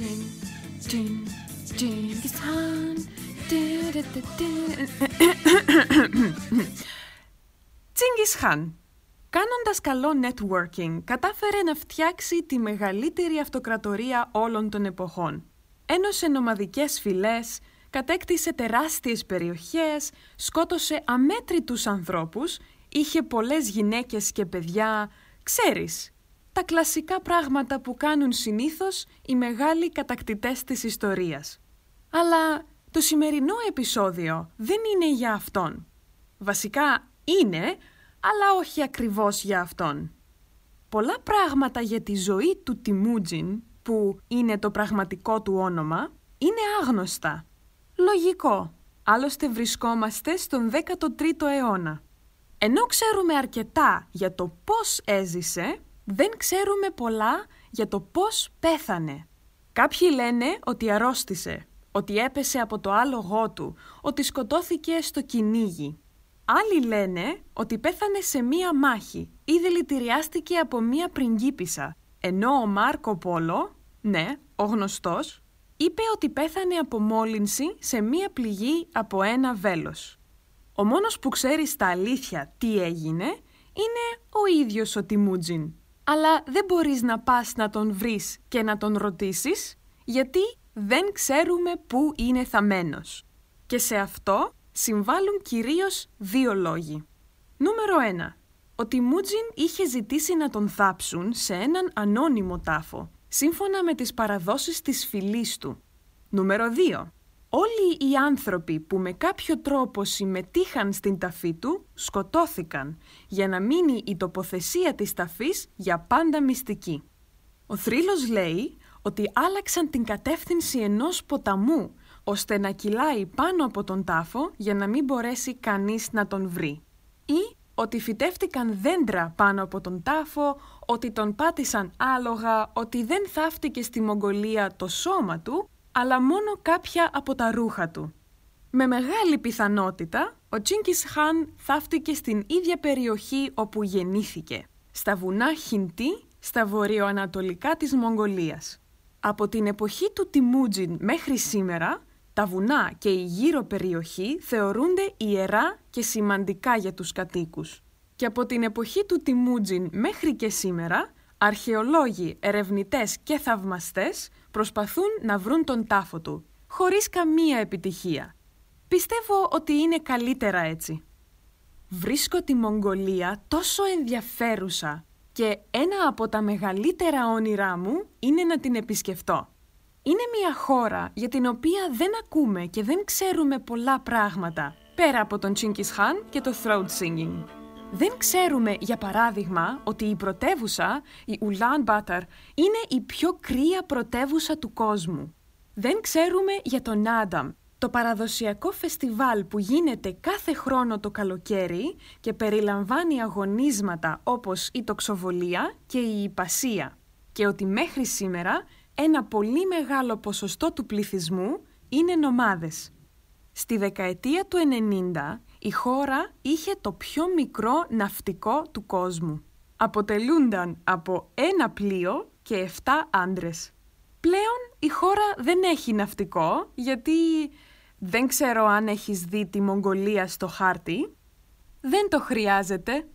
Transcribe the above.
Τζιν, τζιν, Genghis Khan. Genghis Khan. Κάνοντας καλό networking, κατάφερε να φτιάξει τη μεγαλύτερη αυτοκρατορία όλων των εποχών. Ένωσε νομαδικές φυλές, κατέκτησε τεράστιες περιοχές, σκότωσε αμέτρητους ανθρώπους, είχε πολλές γυναίκες και παιδιά, ξέρεις, τα κλασικά πράγματα που κάνουν συνήθως οι μεγάλοι κατακτητές της ιστορίας. Αλλά το σημερινό επεισόδιο δεν είναι για αυτόν. Βασικά είναι, αλλά όχι ακριβώς για αυτόν. Πολλά πράγματα για τη ζωή του Τιμούτζιν, που είναι το πραγματικό του όνομα, είναι άγνωστα. Λογικό, άλλωστε βρισκόμαστε στον 13ο αιώνα. Ενώ ξέρουμε αρκετά για το πώς έζησε, δεν ξέρουμε πολλά για το πώς πέθανε. Κάποιοι λένε ότι αρρώστησε, ότι έπεσε από το άλογό του, ότι σκοτώθηκε στο κυνήγι. Άλλοι λένε ότι πέθανε σε μία μάχη ή δηλητηριάστηκε από μία πριγκίπισσα, ενώ ο Μάρκο Πόλο, ναι, ο γνωστός, είπε ότι πέθανε από μόλυνση σε μία πληγή από ένα βέλος. Ο μόνος που ξέρει στα αλήθεια τι έγινε είναι ο ίδιος ο Τιμούτζιν. Αλλά δεν μπορείς να πας να τον βρεις και να τον ρωτήσεις, γιατί δεν ξέρουμε πού είναι θαμένος. Και σε αυτό συμβάλλουν κυρίως δύο λόγοι. Νούμερο 1. Ο Τιμούτζιν είχε ζητήσει να τον θάψουν σε έναν ανώνυμο τάφο, σύμφωνα με τις παραδόσεις της φυλής του. Νούμερο 2. Όλοι οι άνθρωποι που με κάποιο τρόπο συμμετείχαν στην ταφή του σκοτώθηκαν για να μείνει η τοποθεσία της ταφής για πάντα μυστική. Ο θρύλος λέει ότι άλλαξαν την κατεύθυνση ενός ποταμού ώστε να κυλάει πάνω από τον τάφο για να μην μπορέσει κανείς να τον βρει. Ή ότι φυτεύτηκαν δέντρα πάνω από τον τάφο, ότι τον πάτησαν άλογα, ότι δεν θαύτηκε στη Μογγολία το σώμα του, αλλά μόνο κάποια από τα ρούχα του. Με μεγάλη πιθανότητα, ο Τσίνκις Χάν θαύτηκε στην ίδια περιοχή όπου γεννήθηκε, στα βουνά Χιντή, στα βορειοανατολικά της Μογγολίας. Από την εποχή του Τιμούτζιν μέχρι σήμερα, τα βουνά και η γύρω περιοχή θεωρούνται ιερά και σημαντικά για τους κατοίκους. Και από την εποχή του Τιμούτζιν μέχρι και σήμερα, αρχαιολόγοι, ερευνητές και θαυμαστές προσπαθούν να βρουν τον τάφο του, χωρίς καμία επιτυχία. Πιστεύω ότι είναι καλύτερα έτσι. Βρίσκω τη Μογγολία τόσο ενδιαφέρουσα και ένα από τα μεγαλύτερα όνειρά μου είναι να την επισκεφτώ. Είναι μια χώρα για την οποία δεν ακούμε και δεν ξέρουμε πολλά πράγματα, πέρα από τον Τσίνκις Χάν και το throat singing. Δεν ξέρουμε, για παράδειγμα, ότι η πρωτεύουσα, η Ουλάν Μπάταρ, είναι η πιο κρύα πρωτεύουσα του κόσμου. Δεν ξέρουμε για τον Άνταμ, το παραδοσιακό φεστιβάλ που γίνεται κάθε χρόνο το καλοκαίρι και περιλαμβάνει αγωνίσματα όπως η τοξοβολία και η υπασία και ότι μέχρι σήμερα ένα πολύ μεγάλο ποσοστό του πληθυσμού είναι νομάδες. Στη δεκαετία του 90 η χώρα είχε το πιο μικρό ναυτικό του κόσμου. Αποτελούνταν από ένα πλοίο και 7 άντρες. Πλέον η χώρα δεν έχει ναυτικό γιατί δεν ξέρω αν έχεις δει τη Μογγολία στο χάρτη. Δεν το χρειάζεται.